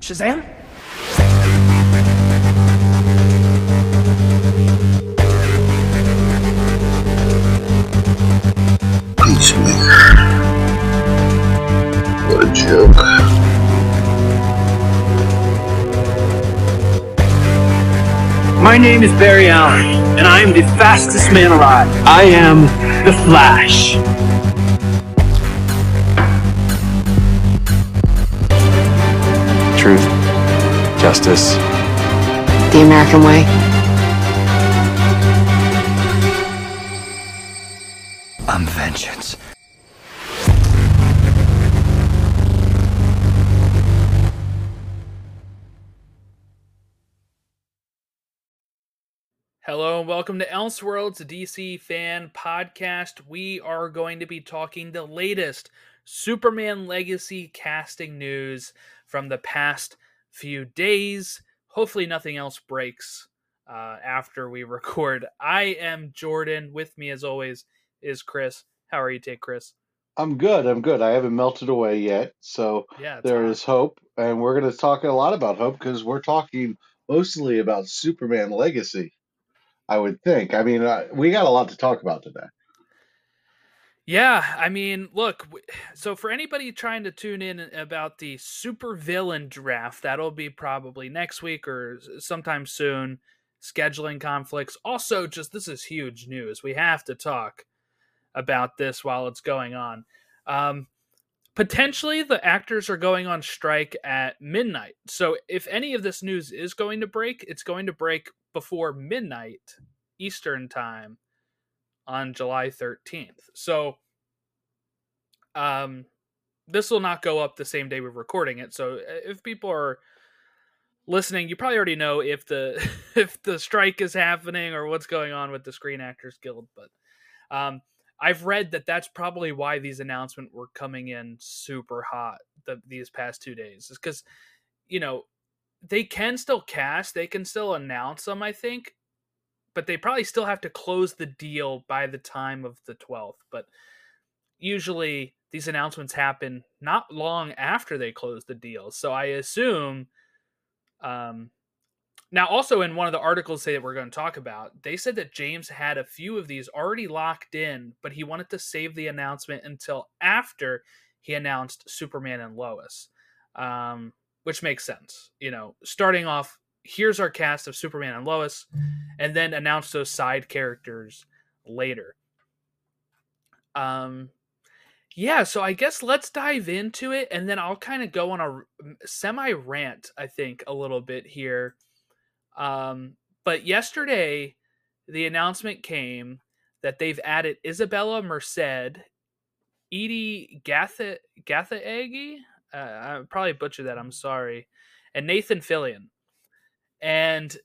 Shazam? Peacemaker. What a joke. My name is Barry Allen, and I am the fastest man alive. I am the Flash. Justice, The American way. I'm vengeance. Hello and welcome to Elseworlds, DC fan podcast. We are going to be talking the latest Superman Legacy casting news from the past few days. Hopefully, nothing else breaks uh, after we record. I am Jordan. With me, as always, is Chris. How are you, take Chris? I'm good. I'm good. I haven't melted away yet, so Yeah, there is hope, and we're going to talk a lot about hope because we're talking mostly about Superman Legacy. I would think. I mean, uh, we got a lot to talk about today. Yeah, I mean, look, so for anybody trying to tune in about the super villain draft, that'll be probably next week or sometime soon. Scheduling conflicts. Also, just this is huge news. We have to talk about this while it's going on. Um, potentially, the actors are going on strike at midnight. So, if any of this news is going to break, it's going to break before midnight Eastern time on July 13th. So um this will not go up the same day we're recording it. So if people are listening, you probably already know if the if the strike is happening or what's going on with the Screen Actors Guild, but um I've read that that's probably why these announcements were coming in super hot the, these past 2 days. Is cuz you know, they can still cast, they can still announce them, I think, but they probably still have to close the deal by the time of the 12th. But usually these announcements happen not long after they close the deal. So I assume um now also in one of the articles say that we're going to talk about, they said that James had a few of these already locked in, but he wanted to save the announcement until after he announced Superman and Lois. Um which makes sense. You know, starting off here's our cast of Superman and Lois and then announce those side characters later. Um yeah, so I guess let's dive into it and then I'll kind of go on a semi rant, I think, a little bit here. Um, but yesterday, the announcement came that they've added Isabela Merced, Edi Gatha Gathaegi, uh, I probably butchered that. I'm sorry, and Nathan Fillion. And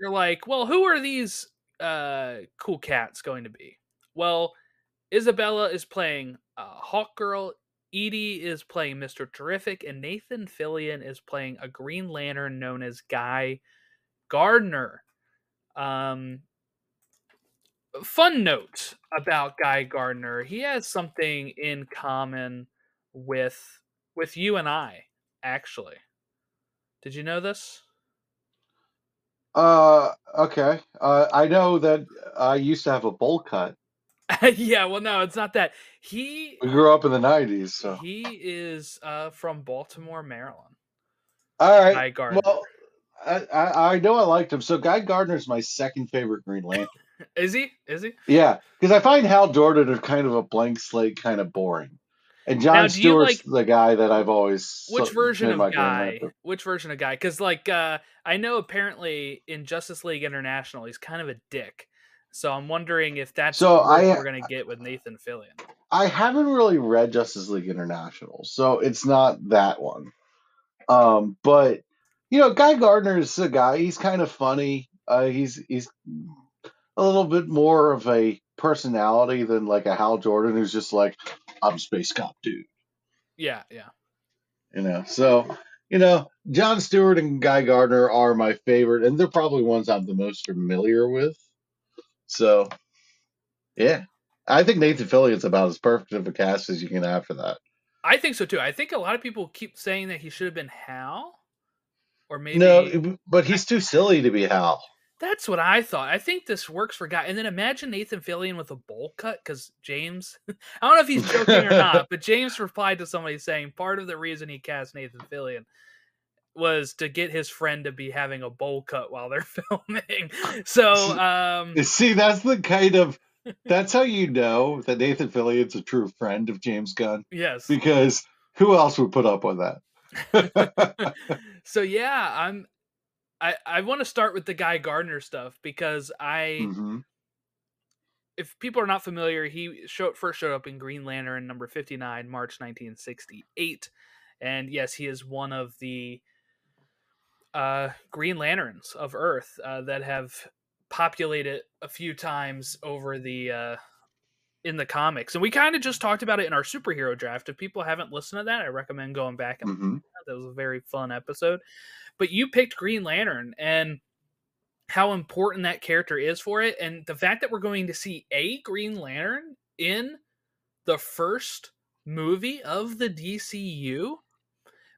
you're like, well, who are these uh, cool cats going to be? Well, Isabela is playing uh, Hawk Girl. Edi is playing Mr. Terrific, and Nathan Fillion is playing a Green Lantern known as Guy Gardner. Um, fun note about Guy Gardner: he has something in common with with you and I. Actually, did you know this? Uh, okay. Uh, I know that I used to have a bowl cut. yeah, well, no, it's not that. He We grew up in the '90s, so he is uh, from Baltimore, Maryland. all right. Guy Gardner. Well, I, I I know I liked him. So Guy Gardner's my second favorite Green Lantern. Is he? Is he? yeah, because I find Hal Jordan is kind of a blank slate, kind of boring. And John Now, Stewart's like- the guy that I've always Which version of guy? Which version of guy? Because like uh, I know apparently in Justice League International he's kind of a dick. So I'm wondering if that's So what I- we're gonna get with Nathan Fillion. I haven't really read Justice League International, so it's not that one. Um, but you know, Guy Gardner is a guy. He's kind of funny. Uh, he's he's a little bit more of a personality than like a Hal Jordan, who's just like, I'm space cop dude. Yeah, yeah. You know, so you know, John Stewart and Guy Gardner are my favorite, and they're probably ones I'm the most familiar with. So, yeah, I think Nathan Fillion's about as perfect of a cast as you can have for that. I think so too. I think a lot of people keep saying that he should have been Hal, or maybe No, but he's too silly to be Hal. That's what I thought. I think this works for guy. And then imagine Nathan Fillion with a bowl cut because James, I don't know if he's joking or not, but James replied to somebody saying part of the reason he cast Nathan Fillion was to get his friend to be having a bowl cut while they're filming. So, um, See, that's the kind of that's how you know that Nathan Fillion's a true friend of James Gunn yes. because who else would put up with that? so yeah, I'm. I I want to start with the Guy Gardner stuff because I Mhm. if people are not familiar, he showed, first showed up in Green Lantern number 59, March 1968. And yes, he is one of the uh, Green Lanterns of Earth uh, that have populated a few times over the uh, in the comics. And we kind of just talked about it in our superhero draft. If people haven't listened to that, I recommend going back and Mhm. that was a very fun episode. But you picked Green Lantern and how important that character is for it. And the fact that we're going to see a Green Lantern in the first movie of the DCU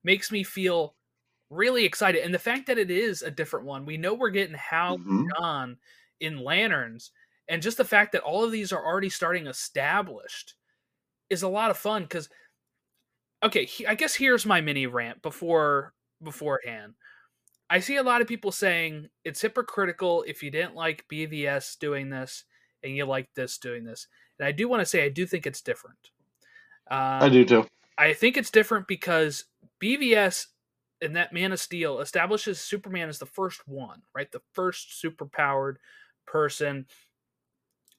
makes me feel really excited. And the fact that it is a different one, we know we're getting Hal Mhm. John in Lanterns. And just the fact that all of these are already starting established is a lot of fun because okay he, i guess here's my mini rant before beforehand i see a lot of people saying it's hypocritical if you didn't like bvs doing this and you like this doing this and i do want to say i do think it's different um, I do too. I think it's different because BVS and that Man of Steel establishes Superman as the first one, right? The first superpowered person.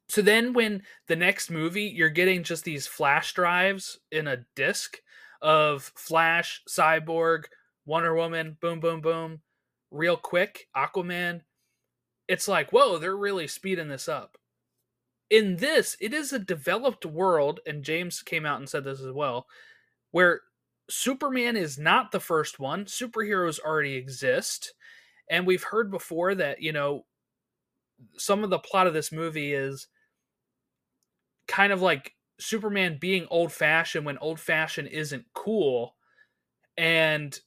So then when the next movie you're getting just these flash drives in a disc of Flash, Cyborg, Wonder Woman, boom boom boom, real quick, Aquaman, it's like, whoa, they're really speeding this up in this, it is a developed world, and James came out and said this as well, where Superman is not the first one. Superheroes already exist. And we've heard before that, you know, some of the plot of this movie is kind of like Superman being old fashioned when old fashioned isn't cool. And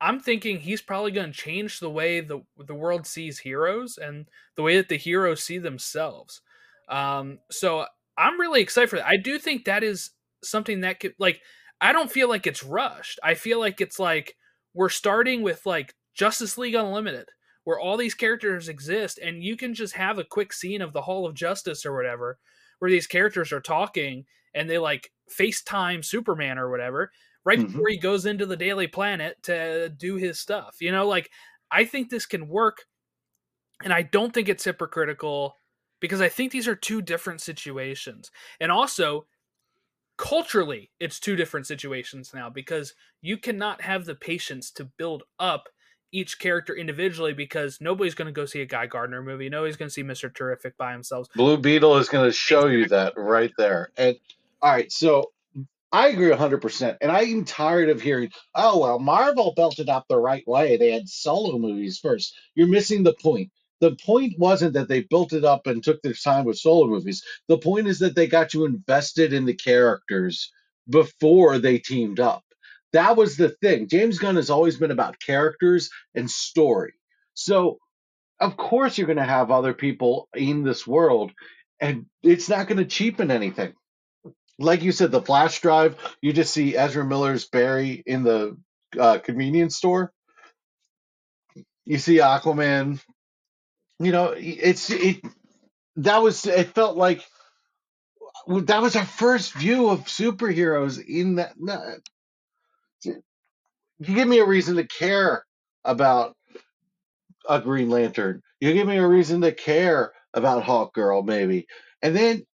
I'm thinking he's probably going to change the way the the world sees heroes and the way that the heroes see themselves. Um, so I'm really excited for that. I do think that is something that could like I don't feel like it's rushed. I feel like it's like we're starting with like Justice League Unlimited, where all these characters exist, and you can just have a quick scene of the Hall of Justice or whatever, where these characters are talking and they like FaceTime Superman or whatever, right Mhm. before he goes into the Daily Planet to do his stuff. You know, like I think this can work, and I don't think it's hypocritical because I think these are two different situations. And also, culturally, it's two different situations now because you cannot have the patience to build up each character individually because nobody's going to go see a Guy Gardner movie. Nobody's going to see Mr. Terrific by himself. Blue Beetle is going to show you that right there. And all right, so I agree 100%. And I'm tired of hearing, oh, well, Marvel built it up the right way. They had solo movies first. You're missing the point. The point wasn't that they built it up and took their time with solo movies. The point is that they got you invested in the characters before they teamed up. That was the thing. James Gunn has always been about characters and story. So, of course, you're going to have other people in this world, and it's not going to cheapen anything. Like you said, the flash drive, you just see Ezra Miller's Barry in the uh, convenience store. You see Aquaman. You know, it's it. That was it. Felt like that was our first view of superheroes in that. You give me a reason to care about a Green Lantern. You give me a reason to care about Hawk Girl, maybe, and then.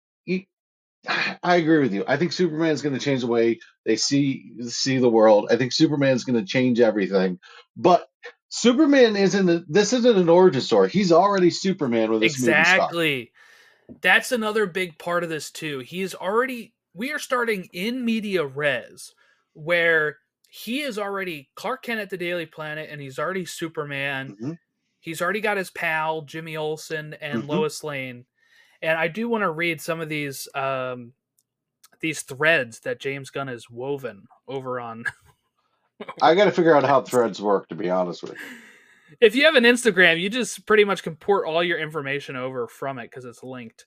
I agree with you. I think Superman is going to change the way they see see the world. I think Superman is going to change everything. But Superman isn't. A, this isn't an origin story. He's already Superman with this movie. Exactly. That's another big part of this too. He is already we are starting in media res where he is already Clark Kent at the Daily Planet and he's already Superman. Mhm. He's already got his pal Jimmy Olsen and Mhm. Lois Lane. And I do want to read some of these um these threads that James Gunn has woven over on. I got to figure out how threads work, to be honest with you. if you have an Instagram, you just pretty much can port all your information over from it because it's linked.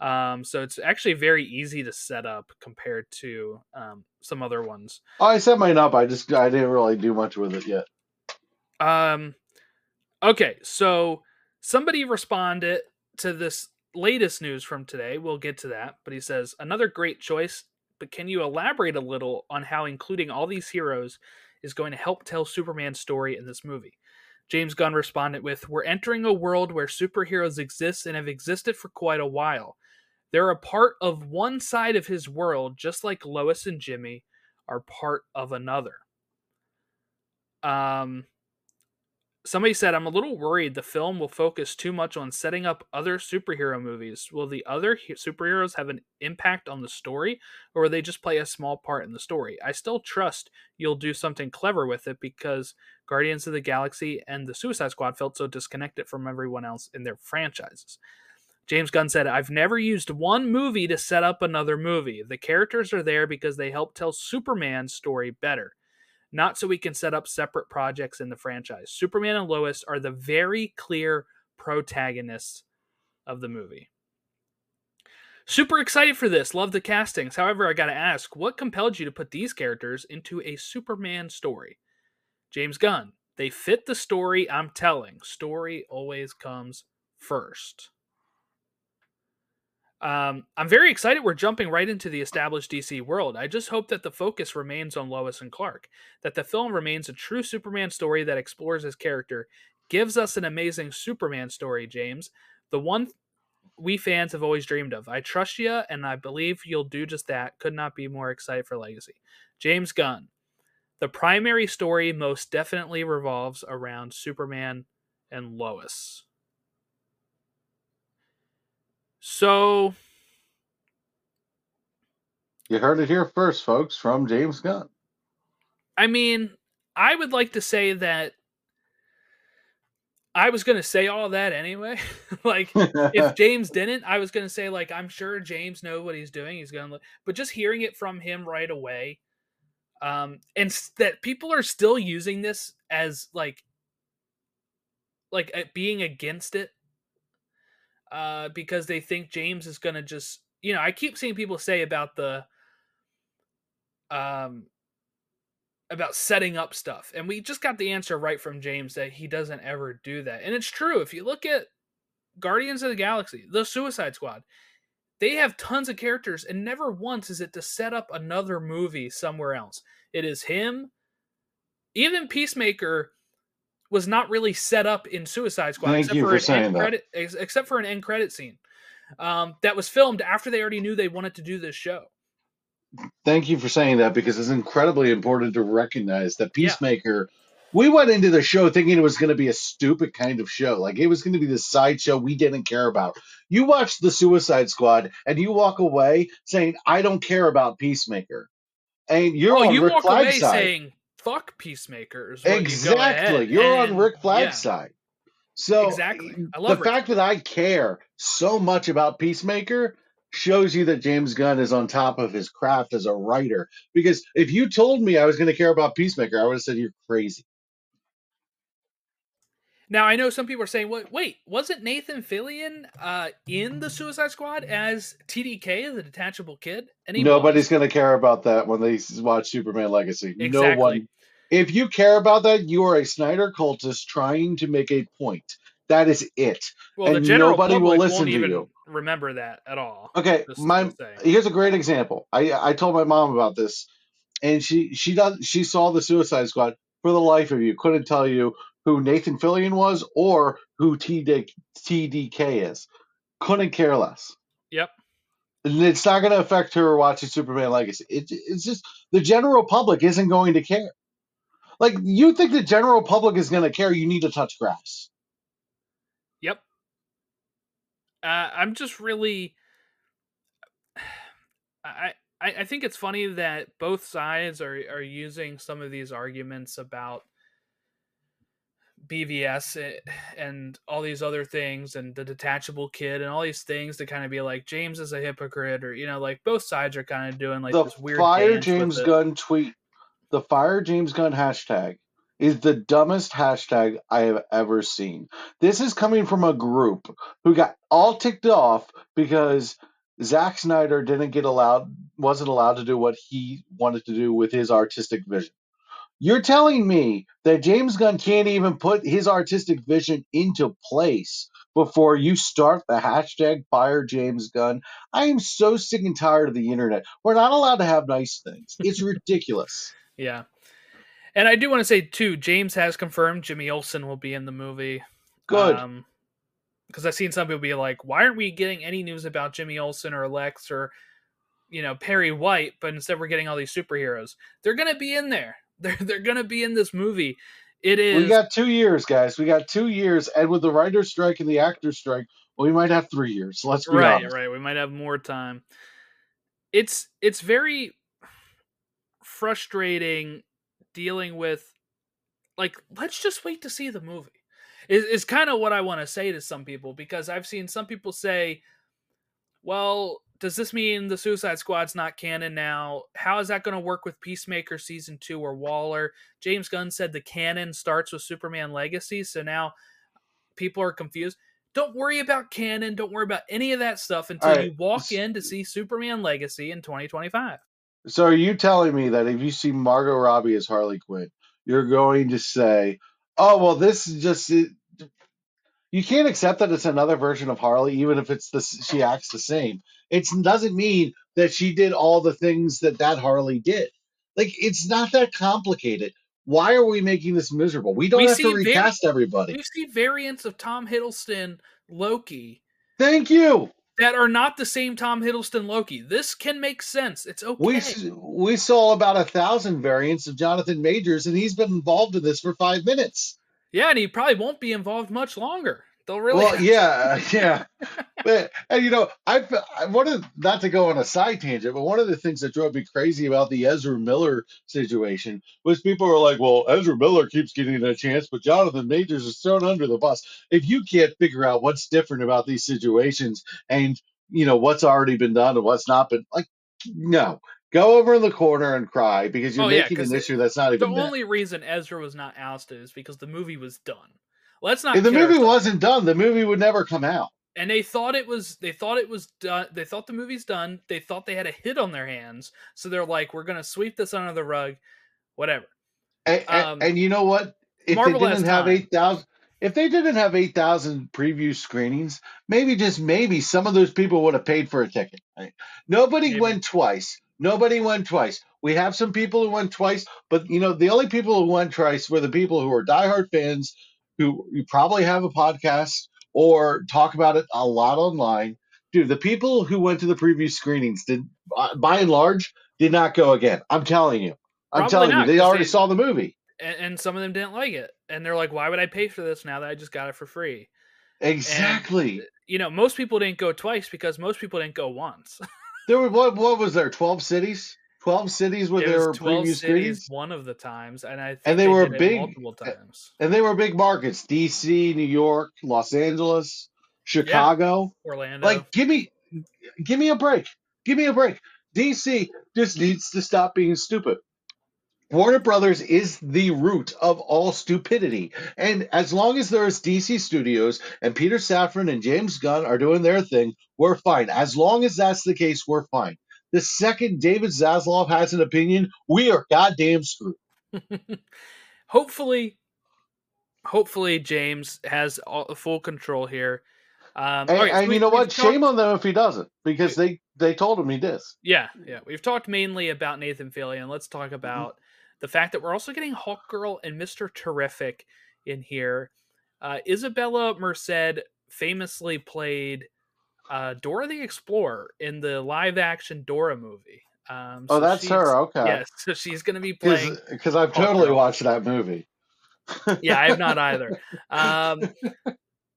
Um, so it's actually very easy to set up compared to um, some other ones. Oh, I set mine up. I just I didn't really do much with it yet. Um, okay, so somebody responded to this latest news from today. We'll get to that, but he says another great choice. But can you elaborate a little on how including all these heroes is going to help tell Superman's story in this movie? James Gunn responded with, We're entering a world where superheroes exist and have existed for quite a while. They're a part of one side of his world, just like Lois and Jimmy are part of another. Um, somebody said, I'm a little worried the film will focus too much on setting up other superhero movies. Will the other he- superheroes have an impact on the story, or will they just play a small part in the story? I still trust you'll do something clever with it because Guardians of the Galaxy and the Suicide Squad felt so disconnected from everyone else in their franchises. James Gunn said, I've never used one movie to set up another movie. The characters are there because they help tell Superman's story better, not so we can set up separate projects in the franchise. Superman and Lois are the very clear protagonists of the movie. Super excited for this. Love the castings. However, I got to ask, what compelled you to put these characters into a Superman story? James Gunn. They fit the story I'm telling. Story always comes first. Um, I'm very excited we're jumping right into the established DC world. I just hope that the focus remains on Lois and Clark, that the film remains a true Superman story that explores his character, gives us an amazing Superman story, James, the one we fans have always dreamed of. I trust you, and I believe you'll do just that. Could not be more excited for Legacy. James Gunn. The primary story most definitely revolves around Superman and Lois. So You heard it here first, folks, from James Gunn. I mean, I would like to say that I was going to say all that anyway. like if James didn't, I was going to say like I'm sure James knows what he's doing. He's going to but just hearing it from him right away um and that people are still using this as like like being against it uh because they think James is going to just you know, I keep seeing people say about the um about setting up stuff. And we just got the answer right from James that he doesn't ever do that. And it's true. If you look at Guardians of the Galaxy, the Suicide Squad, they have tons of characters, and never once is it to set up another movie somewhere else. It is him. Even Peacemaker was not really set up in Suicide Squad, Thank except for, for an end that. credit, ex- except for an end credit scene um, that was filmed after they already knew they wanted to do this show. Thank you for saying that because it's incredibly important to recognize that Yeah. Peacemaker. We went into the show thinking it was going to be a stupid kind of show. Like it was going to be this sideshow we didn't care about. You watch the Suicide Squad and you walk away saying, I don't care about Peacemaker. And you're oh, on you Rick walk Flag's away side. saying "fuck Peacemakers." when you exactly. You're on Rick Flag's yeah, side. So Exactly. I the love Rick fact that I care so much about Peacemaker shows you that James Gunn is on top of his craft as a writer. Because if you told me I was going to care about Peacemaker, I would have said you're crazy. Now I know some people are saying, "Wait, wait, wasn't Nathan Fillion uh, in the Suicide Squad as TDK, the detachable kid?" And Nobody's going to care about that when they watch Superman Legacy. No Exactly. one. If you care about that, you are a Snyder cultist trying to make a point. That is it. Well, the and general nobody will listen won't to even you. remember that at all. Okay, my here's a great example. I I told my mom about this, and she she does she saw the Suicide Squad. For the life of you, couldn't tell you who Nathan Fillion was or who TD, TDK is. Couldn't care less. Yep. And it's not going to affect her watching Superman Legacy. It, it's just the general public isn't going to care. Like you think the general public is going to care? You need to touch grass. Yep. Uh, I'm just really. I, I I think it's funny that both sides are are using some of these arguments about BVS eh, and all these other things and the detachable kid and all these things to kind of be like James is a hypocrite or you know like both sides are kind of doing like the this weird fire James. Gunn tweet, the fire James Gunn hashtag is the dumbest hashtag I have ever seen. This is coming from a group who got all ticked off because Zack Snyder didn't get allowed, wasn't allowed to do what he wanted to do with his artistic vision. You're telling me that James Gunn can't even put his artistic vision into place before you start the hashtag fire James Gunn? I am so sick and tired of the internet. We're not allowed to have nice things. It's ridiculous. Yeah. And I do want to say too, James has confirmed Jimmy Olsen will be in the movie. Good. Um, because I've seen some people be like, "Why aren't we getting any news about Jimmy Olsen or Lex or, you know, Perry White?" But instead, we're getting all these superheroes. They're gonna be in there. They're they're gonna be in this movie. It is. we got two years, guys. We got two years, and with the writer's strike and the actor's strike, we might have three years. Let's be right, honest. right. We might have more time. It's it's very frustrating dealing with like let's just wait to see the movie is, is kind of what i want to say to some people because i've seen some people say well does this mean the suicide squad's not canon now? How is that going to work with peacemaker season 2 or waller? James gunn said the canon starts with superman legacy so now people are confused. Don't worry about canon don't worry about any of that stuff until right, you walk in to see superman legacy in 2025 So are you telling me that if you see Margot Robbie as Harley Quinn, you're going to say, "Oh, well, this is just." It, you can't accept that it's another version of Harley, even if it's the she acts the same. It doesn't mean that she did all the things that that Harley did. Like it's not that complicated. Why are we making this miserable? We don't We have to recast everybody. we see variants of tom hiddleston loki Thank you. That are not the same Tom Hiddleston Loki. This can make sense. It's okay. We we saw about a thousand variants of Jonathan Majors, and he's been involved in this for five minutes. yeah, and he probably won't be involved much longer. They'll really. Well, yeah, uh, yeah. but and you know, I I wanted not to go on a side tangent, but one of the things that drove me crazy about the Ezra Miller situation was people were like, "Well, Ezra Miller keeps getting a chance, but Jonathan Majors is thrown under the bus." If you can't figure out what's different about these situations and you know what's already been done and what's not been, like, no, go over in the corner and cry because you're Oh, yeah, an issue that's not the even there. The only reason Ezra was not ousted is because the movie was done. Let's not. If the movie wasn't done, the movie would never come out. and they thought it was. They thought it was done. They thought the movie's done. They thought they had a hit on their hands, so they're like, "We're gonna sweep this under the rug." Whatever. And, and- Um, and you know what? If Marvel they didn't have eight thousand, if they didn't have eight thousand preview screenings, maybe just maybe some of those people would have paid for a ticket. Right? Nobody Maybe. went twice. Nobody went twice. We have some people who went twice, but you know the only people who went twice were the people who are diehard fans, who you probably have a podcast or talk about it a lot online. Dude, the people who went to the preview screenings did, by by and large, did not go again. I'm telling you. I'm Probably telling not, you, They already they- saw the movie. And, and some of them didn't like it, and they're like, "Why would I pay for this now that I just got it for free?" Exactly. You know, most people didn't go twice because most people didn't go once. There were what? What was there? Twelve cities. Twelve cities where it there were twelve preview cities screenings, one of the times, and I think And they were did big- multiple times. and they were big markets: D.C., New York, Los Angeles, Chicago. Orlando, Like, give me, give me a break. Give me a break. DC just needs to stop being stupid. Warner Brothers is the root of all stupidity. And as long as there's DC Studios and Peter Safran and James Gunn are doing their thing, we're fine. As long as that's the case, we're fine. The second David Zaslav has an opinion, we are goddamn screwed. hopefully, hopefully James has all, full control here. Um, And, so and we- you know what? talked- Shame on them if he doesn't, because they they told him he did. Yeah, yeah. We've talked mainly about Nathan Fillion. Let's talk Mm-hmm. about the fact that we're also getting Hawk Girl and Mister Terrific in here. Uh, Isabela Merced famously played uh, Dora the Explorer in the live action Dora movie. Um, Oh, that's her. Okay. Yes, so she's going to be playing. Because I've totally watched that movie. yeah, I have not either. Um,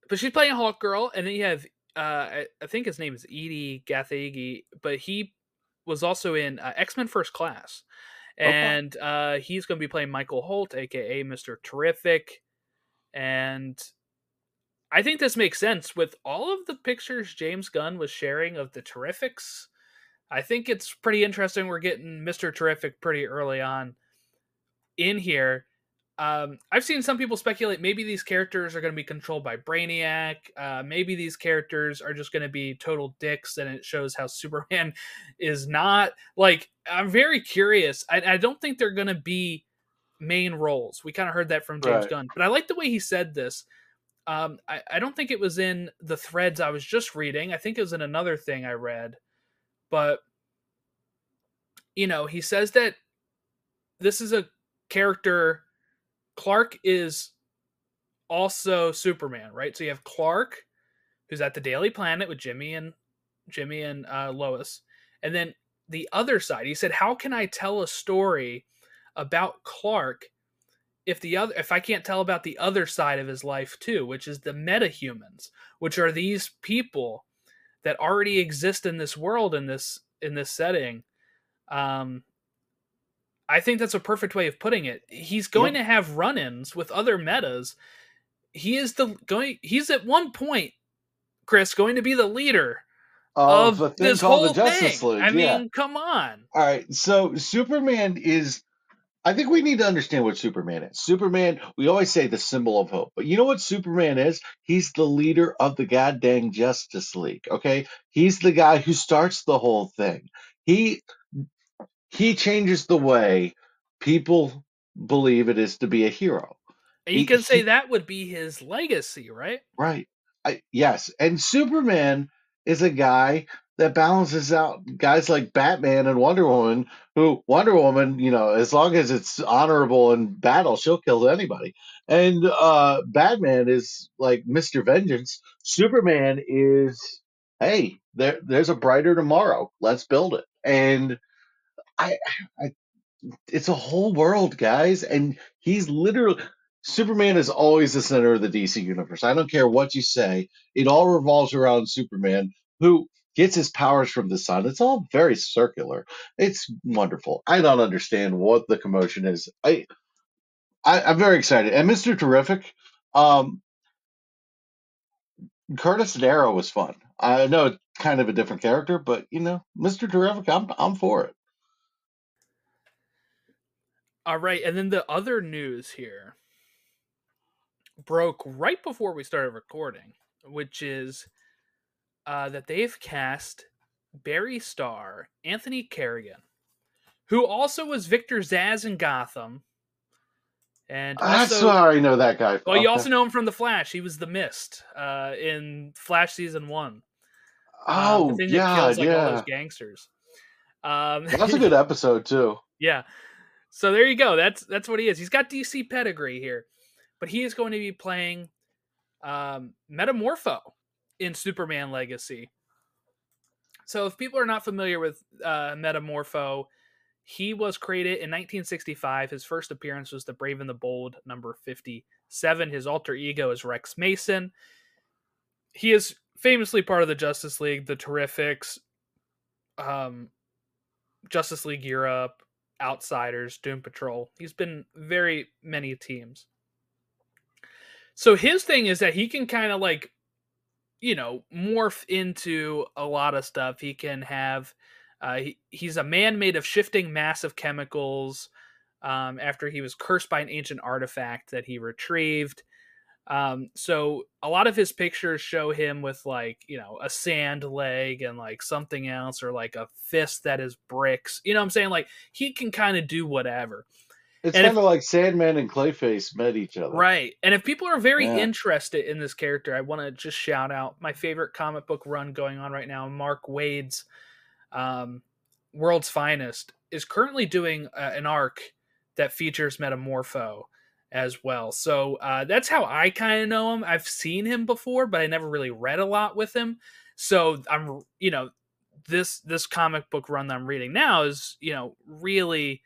but she's playing Hawk Girl, and then you have uh, I, I think his name is Edi Gathegi, but he was also in uh, X Men First Class, Okay. and uh, he's going to be playing Michael Holt, aka Mister Terrific, And I think this makes sense with all of the pictures James Gunn was sharing of the Terrifics. I think it's pretty interesting. We're getting Mr. Terrific pretty early on in here. Um, I've seen some people speculate maybe these characters are going to be controlled by Brainiac. Uh, maybe these characters are just going to be total dicks, and it shows how Superman is not. Like, I'm very curious. I, I don't think they're going to be main roles. We kind of heard that from James Right. Gunn, but I like the way he said this. Um, I, I don't think it was in the threads I was just reading. I think it was in another thing I read, but you know, he says that this is a character. Clark is also Superman, right? So you have Clark, who's at the Daily Planet with Jimmy and Jimmy and uh, Lois, and then the other side. He said, "How can I tell a story about Clark if the other if I can't tell about the other side of his life too, which is the metahumans, which are these people that already exist in this world in this in this setting." Um, I think that's a perfect way of putting it. He's going to have run-ins with other metas. He is the going. He's at one point, Chris, going to be the leader Of, of, a thing this called whole the Justice thing. League. I yeah. mean, come on. All right. So Superman is. I think we need to understand what Superman is. Superman, we always say the symbol of hope, but you know what Superman is? He's the leader of the goddamn Justice League. Okay, he's the guy who starts the whole thing. He he changes the way people believe it is to be a hero. And you He- can say he- that would be his legacy, right? Right. I, yes. And Superman is a guy that balances out guys like Batman and Wonder Woman, who Wonder Woman, you know, as long as it's honorable in battle, she'll kill anybody. And uh Batman is like Mr. Vengeance. Superman is hey, there there's a brighter tomorrow. Let's build it. And I I it's a whole world, guys, and he's literally Superman is always the center of the DC universe. I don't care what you say; it all revolves around Superman, who gets his powers from the sun. It's all very circular. It's wonderful. I don't understand what the commotion is. I, I I'm very excited, and Mister Terrific. Um, Curtis Darrow was fun. I know it's kind of a different character, but you know, Mister Terrific, I'm I'm for it. All right, and then the other news here broke right before we started recording, which is uh, that they've cast Barry Starr, Anthony Carrigan, who also was Victor Zsasz in Gotham, and That's also, I know that guy. well, you also know him from The Flash. He was the Mist uh, in Flash season one. um, Oh, that yeah, kills like all yeah. those gangsters. Um, that's a good episode too. Yeah. So there you go. That's that's what he is. He's got DC pedigree here, but he is going to be playing um, Metamorpho in Superman Legacy. So if people are not familiar with uh, Metamorpho, he was created in 1965. His first appearance was the Brave and the Bold number 57. His alter ego is Rex Mason. He is famously part of the Justice League, the Terrifics, um, Justice League Europe, Outsiders, Doom Patrol. He's been very many teams. So his thing is that he can kind of like, you know, morph into a lot of stuff. He can have, uh, he, he's a man made of shifting massive chemicals. Um, after he was cursed by an ancient artifact that he retrieved. Um, so a lot of his pictures show him with like, you know, a sand leg and like something else or like a fist that is bricks. You know what I'm saying? Like he can kind of do whatever. It's kind of like Sandman and Clayface met each other. Right. And if people are very Yeah. interested in this character, I want to just shout out my favorite comic book run going on right now, Mark Waid's um, World's Finest, is currently doing uh, an arc that features Metamorpho as well. So uh, that's how I kind of know him. I've seen him before, but I never really read a lot with him. So I'm, you know, this this comic book run that I'm reading now is, you know, really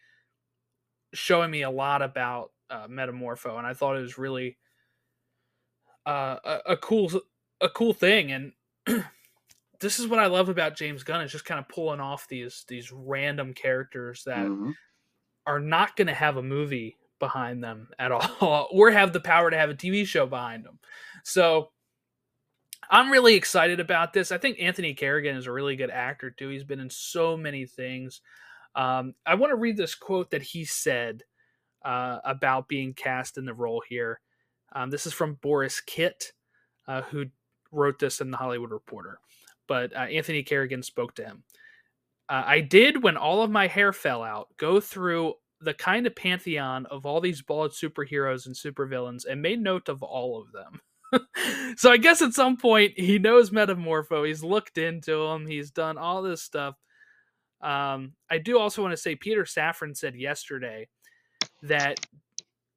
showing me a lot about uh, Metamorpho, and I thought it was really uh, a, a cool a cool thing. And this is what I love about James Gunn is just kind of pulling off these these random characters that Mhm. are not going to have a movie behind them at all, or have the power to have a TV show behind them. So I'm really excited about this. I think Anthony Carrigan is a really good actor too. He's been in so many things. Um, I want to read this quote that he said uh, about being cast in the role here. Um, this is from Borys Kit, uh, who wrote this in the Hollywood Reporter. But uh, Anthony Carrigan spoke to him. Uh, I did, when all of my hair fell out, go through the kind of pantheon of all these bald superheroes and supervillains and made note of all of them. so I guess at some point he knows Metamorpho. He's looked into him. He's done all this stuff. Um, I do also want to say Peter Safran said yesterday that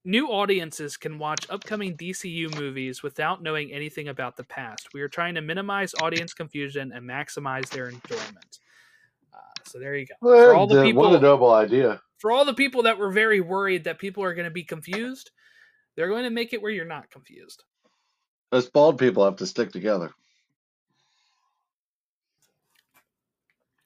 new audiences can watch upcoming DCU movies without knowing anything about the past. We are trying to minimize audience confusion and maximize their enjoyment. Uh, so there you go. Well, for all the the- people, what a noble idea. for all the people that were very worried that people are going to be confused, they're going to make it where you're not confused. Us bald people have to stick together.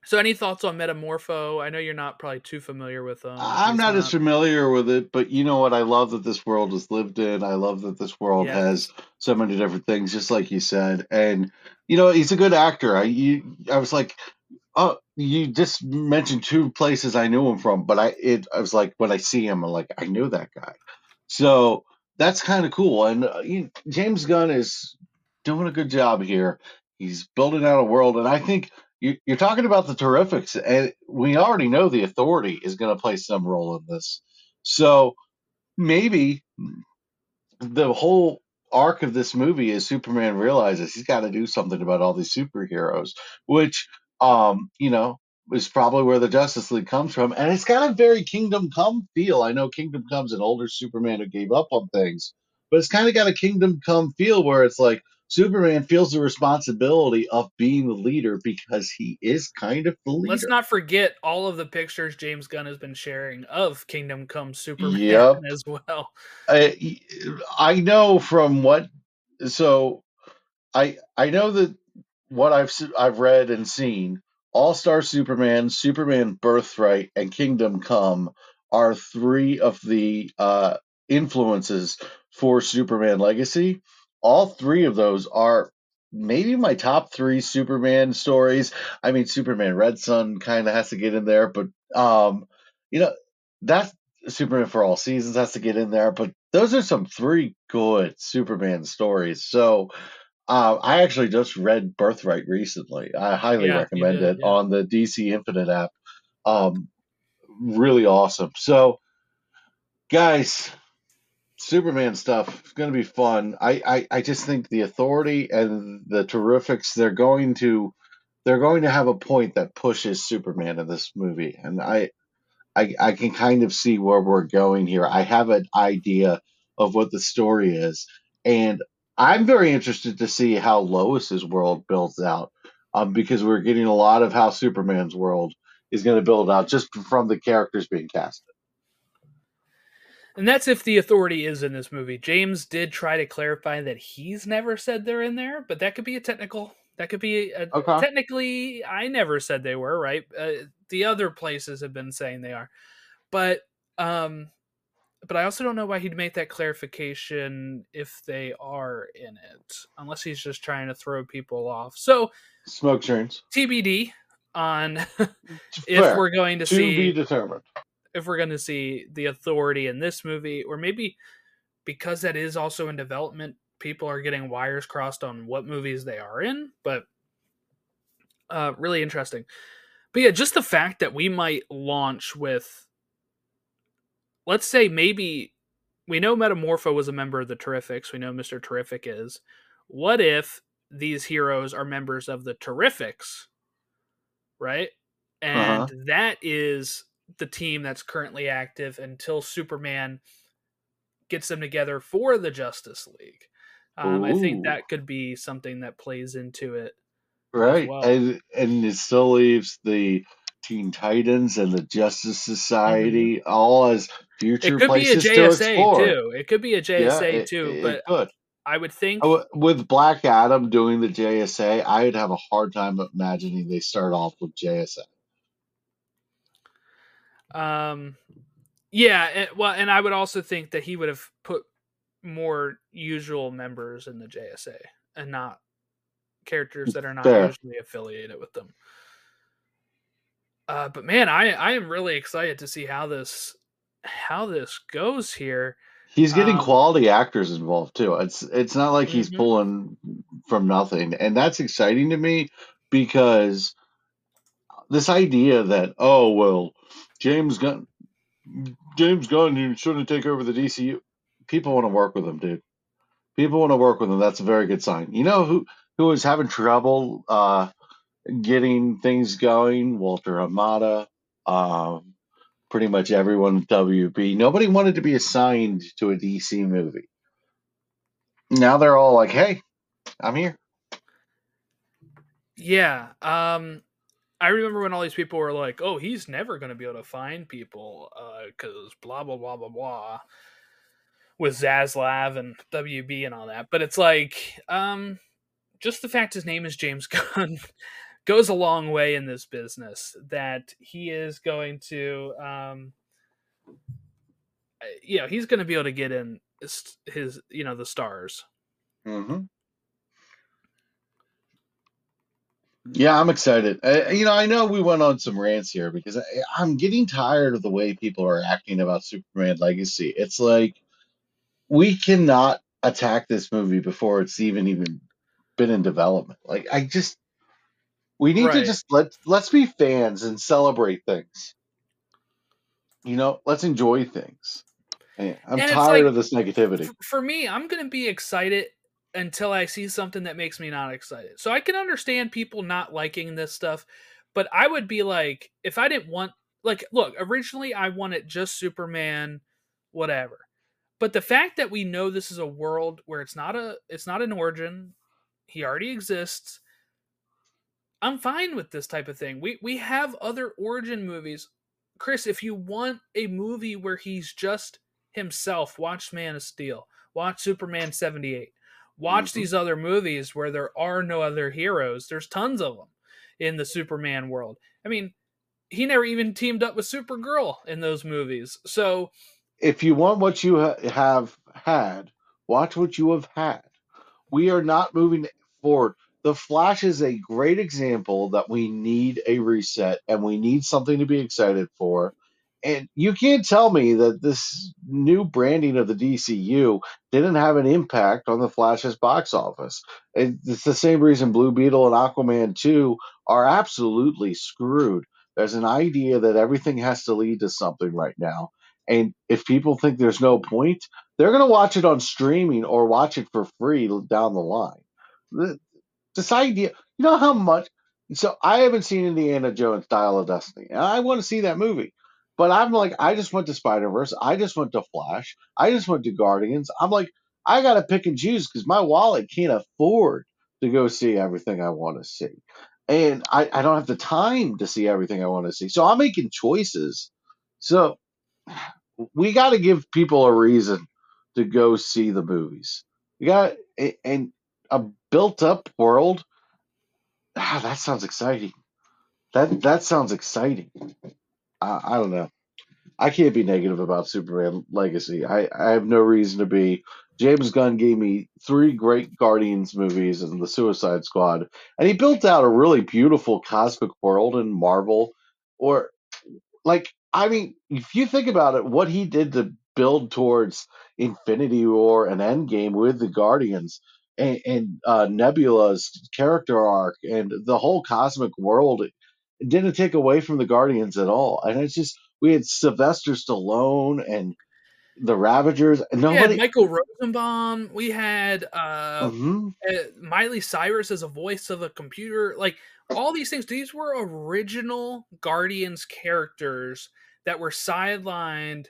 So, any thoughts on Metamorpho? I know you're not probably too familiar with them. I'm He's not as familiar with it, but you know what? I love that this world is lived in. I love that this world Yeah. has so many different things, just like you said. And you know, he's a good actor. I you, I was like, oh, you just mentioned two places I knew him from, but I it I was like, when I see him, I'm like, I knew that guy. So that's kind of cool. And uh, you, James Gunn is doing a good job here. He's building out a world, and I think you, you're talking about the Terrifics, and we already know the Authority is going to play some role in this. So maybe the whole arc of this movie is Superman realizes he's got to do something about all these superheroes, which, um, you know, is probably where the Justice League comes from, and it's got a very Kingdom Come feel. I know Kingdom Come's an older Superman who gave up on things, but it's kind of got a Kingdom Come feel where it's like Superman feels the responsibility of being the leader because he is kind of the leader. Let's not forget all of the pictures James Gunn has been sharing of Kingdom Come Superman Yep. as well. I I know from what so I I know that what I've I've read and seen All Star Superman, Superman Birthright, and Kingdom Come are three of the uh, influences for Superman Legacy. All three of those are maybe my top three Superman stories. I mean, Superman Red Sun kind of has to get in there, but um, you know that's Superman for all seasons has to get in there. But those are some three good Superman stories. So uh, I actually just read Birthright recently. I highly Yeah, recommend did, it yeah. on the DC Infinite app. Um, really awesome. So, guys, Superman stuff is going to be fun. I, I, I just think the Authority and the Terrifics they're going to they're going to have a point that pushes Superman in this movie, and I I, I can kind of see where we're going here. I have an idea of what the story is, and I'm very interested to see how Lois's world builds out, um, because we're getting a lot of how Superman's world is going to build out just from the characters being casted. And that's if the authority is in this movie. James did try to clarify that he's never said they're in there, but that could be a technical. That could be a, Okay. technically. I never said they were right. Uh, the other places have been saying they are, but um, but I also don't know why he'd make that clarification if they are in it, unless he's just trying to throw people off. So Smoke screens. TBD on if we're going to to see be determined. If we're going to see the authority in this movie or maybe because that is also in development people are getting wires crossed on what movies they are in but uh really interesting. But yeah just the fact that we might launch with let's say maybe we know metamorpho was a member of the terrifics we know mr terrific is. What if these heroes are members of the terrifics? Right? And Uh-huh. that is the team that's currently active until Superman gets them together for the Justice League. Um, I think that could be something that plays into it. Right. well. And and it still leaves the Teen Titans and the Justice Society all as future Mm-hmm. It could be a places to JSA explore. too. It could be a JSA Yeah, it- too, it- but it could. I would think With Black Adam doing the JSA, I would have a hard time imagining they start off with JSA. Um Yeah, and, well, and I would also think that he would have put more usual members in the JSA and not characters that are not Fair. usually affiliated with them. Uh, but man, I I am really excited to see how this how this goes here. He's getting Um, quality actors involved too. It's it's not like he's Mhm. pulling from nothing, and that's exciting to me because this idea that oh well, James Gunn, James Gunn you shouldn't take over the DCU. People want to work with him, dude. People want to work with him. That's a very good sign. You know who who was having trouble uh, getting things going? Walter Hamada. Um, pretty much everyone at WB. Nobody wanted to be assigned to a DC movie. Now they're all like, "Hey, I'm here." Yeah. Um I remember when all these people were like, "Oh, he's never going to be able to find people uh cuz blah blah blah blah blah." With Zaslav and WB and all that. But it's like um just the fact his name is James Gunn goes a long way in this business that he is going to um uh, you know, he's going to be able to get in his, his you know, the stars. hmm Yeah, I'm excited. Uh, you know, I know we went on some rants here because I, I'm getting tired of the way people are acting about Superman Legacy. It's like we cannot attack this movie before it's even even been in development. Like I just we need to just let let's be fans and celebrate things. You know, let's enjoy things. I'm And tired like- of this negativity. for, for me, I'm going to be excited until I see something that makes me not excited. So I can understand people not liking this stuff, but I would be like, if I didn't want, like, look, originally I wanted just Superman, whatever. But the fact that we know this is a world where it's not a, it's not an origin, he already exists. I'm fine with this type of thing. We we have other origin movies. Chris, if you want a movie where he's just himself, watch Man of Steel, watch Superman 78. Watch Mhm. these other movies where there are no other heroes. There's tons of them in the Superman world. I mean, he never even teamed up with Supergirl in those movies. So, if you want what you ha- have had, watch what you have had. We are not moving forward. The Flash is a great example that we need a reset and we need something to be excited for. And you can't tell me that this new branding of the DCU didn't have an impact on the Flash's box office. It's the same reason Blue Beetle and Aquaman 2 are absolutely screwed. There's an idea that everything has to lead to something right now. And if people think there's no point, they're going to watch it on streaming or watch it for free down the line. Th- This idea, you know how much. So I haven't seen Indiana Jones Dial of Destiny, and I want to see that movie. But I'm like, I just went to Spider Verse, I just went to Flash, I just went to Guardians. I'm like, I got to pick and choose because my wallet can't afford to go see everything I want to see. And I, I don't have the time to see everything I want to see. So I'm making choices. So we got to give people a reason to go see the movies. You got and a built up world. Ah, that sounds exciting. That that sounds exciting. I, I don't know. I can't be negative about Superman Legacy. I, I have no reason to be. James Gunn gave me three great Guardians movies and the Suicide Squad, and he built out a really beautiful cosmic world in Marvel. Or, like, I mean, if you think about it, what he did to build towards Infinity War and Endgame with the Guardians and, and uh, Nebula's character arc and the whole cosmic world, it didn't take away from the Guardians at all. And it's just we had Sylvester Stallone and the Ravagers. Nobody. Michael Rosenbaum. We had uh, Mhm. uh, Miley Cyrus as a voice of a computer. Like all these things, these were original Guardians characters that were sidelined,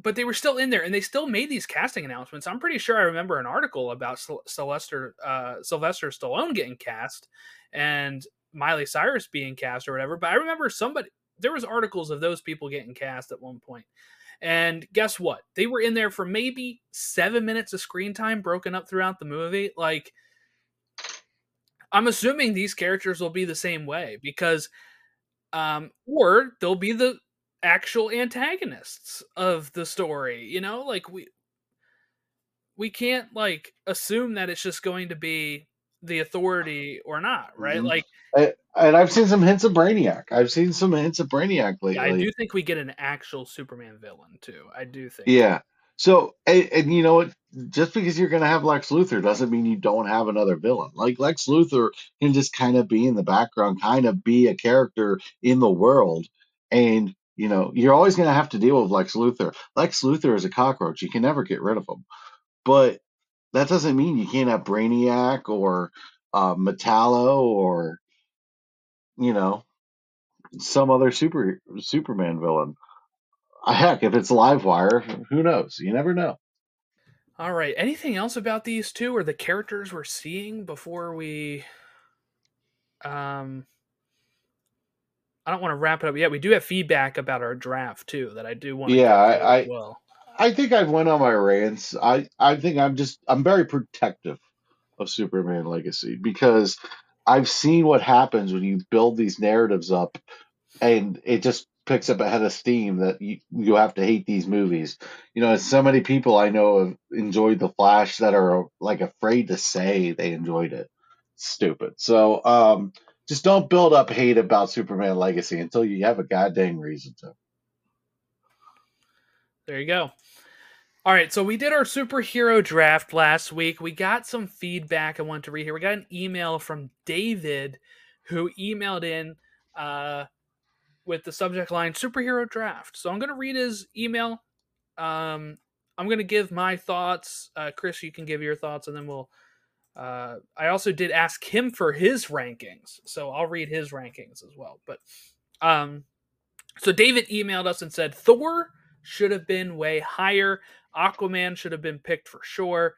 but they were still in there, and they still made these casting announcements. I'm pretty sure I remember an article about Sylvester uh, Sylvester Stallone getting cast and Miley Cyrus being cast or whatever. But I remember somebody there was articles of those people getting cast at one point. And guess what? They were in there for maybe seven minutes of screen time broken up throughout the movie. Like, I'm assuming these characters will be the same way because, um, or they'll be the actual antagonists of the story. You know, like we we can't like assume that it's just going to be the authority or not, right? Mhm. Like And, and I've seen some hints of Brainiac. I've seen some hints of Brainiac lately. I do think we get an actual Superman villain too. I do think. Yeah. So, and, and you know what? Just because you're going to have Lex Luthor doesn't mean you don't have another villain. Like Lex Luthor can just kind of be in the background, kind of be a character in the world. And, you know, you're always going to have to deal with Lex Luthor. Lex Luthor is a cockroach. You can never get rid of him. But that doesn't mean you can't have Brainiac or uh, Metallo or, you know, some other super Superman villain. Heck, if it's Livewire, who knows? You never know. All right. Anything else about these two or the characters we're seeing before we um I don't want to wrap it up yet. We do have feedback about our draft too that I do want to Yeah, I- as well. I think I've went on my rants. I I think I'm just I'm very protective of Superman Legacy because I've seen what happens when you build these narratives up and it just picks up a head of steam that you, you have to hate these movies. You know, so many people I know have enjoyed The Flash that are like afraid to say they enjoyed it. Stupid. So um just don't build up hate about Superman Legacy until you have a goddamn reason to. There you go. All right, so we did our superhero draft last week. We got some feedback I want to read here. We got an email from David who emailed in uh, with the subject line superhero draft. So I'm going to read his email. Um, I'm going to give my thoughts. Uh, Chris, you can give your thoughts, and then we'll. Uh, I also did ask him for his rankings, so I'll read his rankings as well. But um, so David emailed us and said Thor should have been way higher. Aquaman should have been picked for sure.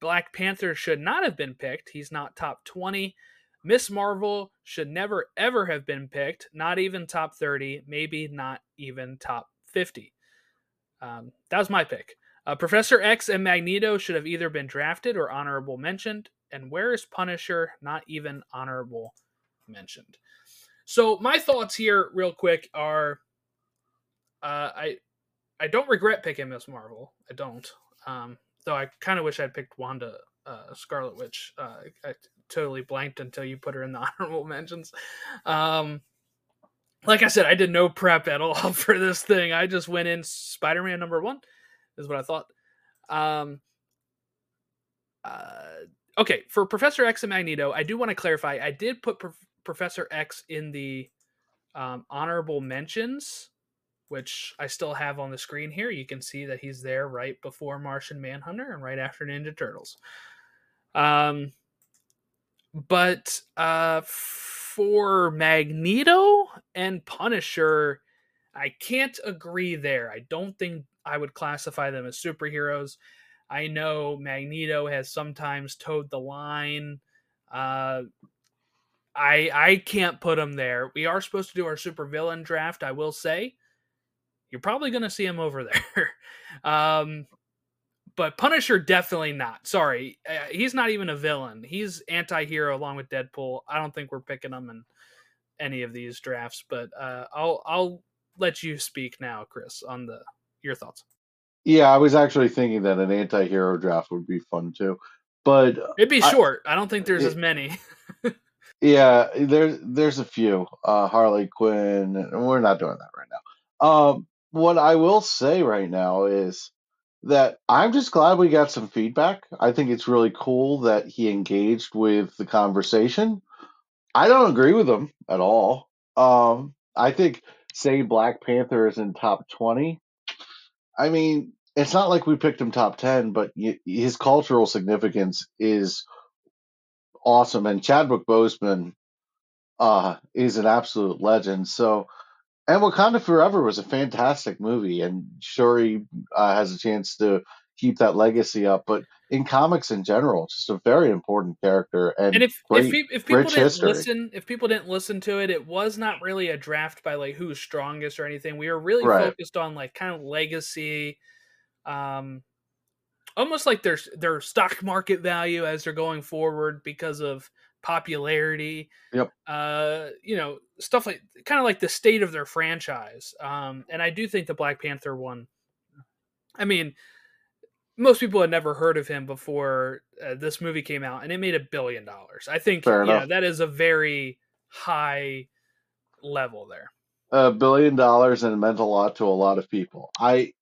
Black Panther should not have been picked. He's not top 20. Miss Marvel should never ever have been picked. Not even top 30. Maybe not even top 50. Um, that was my pick. Uh, Professor X and Magneto should have either been drafted or honorable mentioned. And where is Punisher? Not even honorable mentioned. So my thoughts here, real quick, are uh, I I don't regret picking Miss Marvel. I don't. Um, though I kind of wish I'd picked Wanda uh, Scarlet Witch. Uh, I totally blanked until you put her in the honorable mentions. Um, like I said, I did no prep at all for this thing. I just went in Spider Man number one, is what I thought. Um, uh, okay, for Professor X and Magneto, I do want to clarify. I did put Prof- Professor X in the um, honorable mentions which I still have on the screen here. You can see that he's there right before Martian Manhunter and right after Ninja Turtles. Um, but uh, for Magneto and Punisher, I can't agree there. I don't think I would classify them as superheroes. I know Magneto has sometimes towed the line. Uh, I I can't put him there. We are supposed to do our supervillain draft. I will say you're probably going to see him over there. um, but Punisher definitely not. Sorry, uh, he's not even a villain. He's anti-hero along with Deadpool. I don't think we're picking him in any of these drafts. But uh, I'll I'll let you speak now, Chris, on the your thoughts. Yeah, I was actually thinking that an anti-hero draft would be fun too. But It'd be I- short. I, don't think there's it- as many. yeah, there's there's a few. Uh Harley Quinn. We're not doing that right now. Um what I will say right now is that I'm just glad we got some feedback. I think it's really cool that he engaged with the conversation. I don't agree with him at all. Um I think saying Black Panther is in top 20 I mean, it's not like we picked him top 10, but his cultural significance is awesome. And Chadwick Boseman uh, is an absolute legend. So, and Wakanda Forever was a fantastic movie. And Shuri uh, has a chance to keep that legacy up. But in comics in general, just a very important character. And, And if great, if, if people didn't history. listen, if people didn't listen to it, it was not really a draft by like who's strongest or anything. We were really Right. focused on like kind of legacy, um, almost like their their stock market value as they're going forward because of popularity. Yep. Uh, you know, stuff like kind of like the state of their franchise. Um, and I do think the Black Panther one. I mean, most people had never heard of him before uh, this movie came out, and it made a billion dollars. I think Fair you know, enough. that is a very high level there. a billion dollars and it meant a lot to a lot of people. I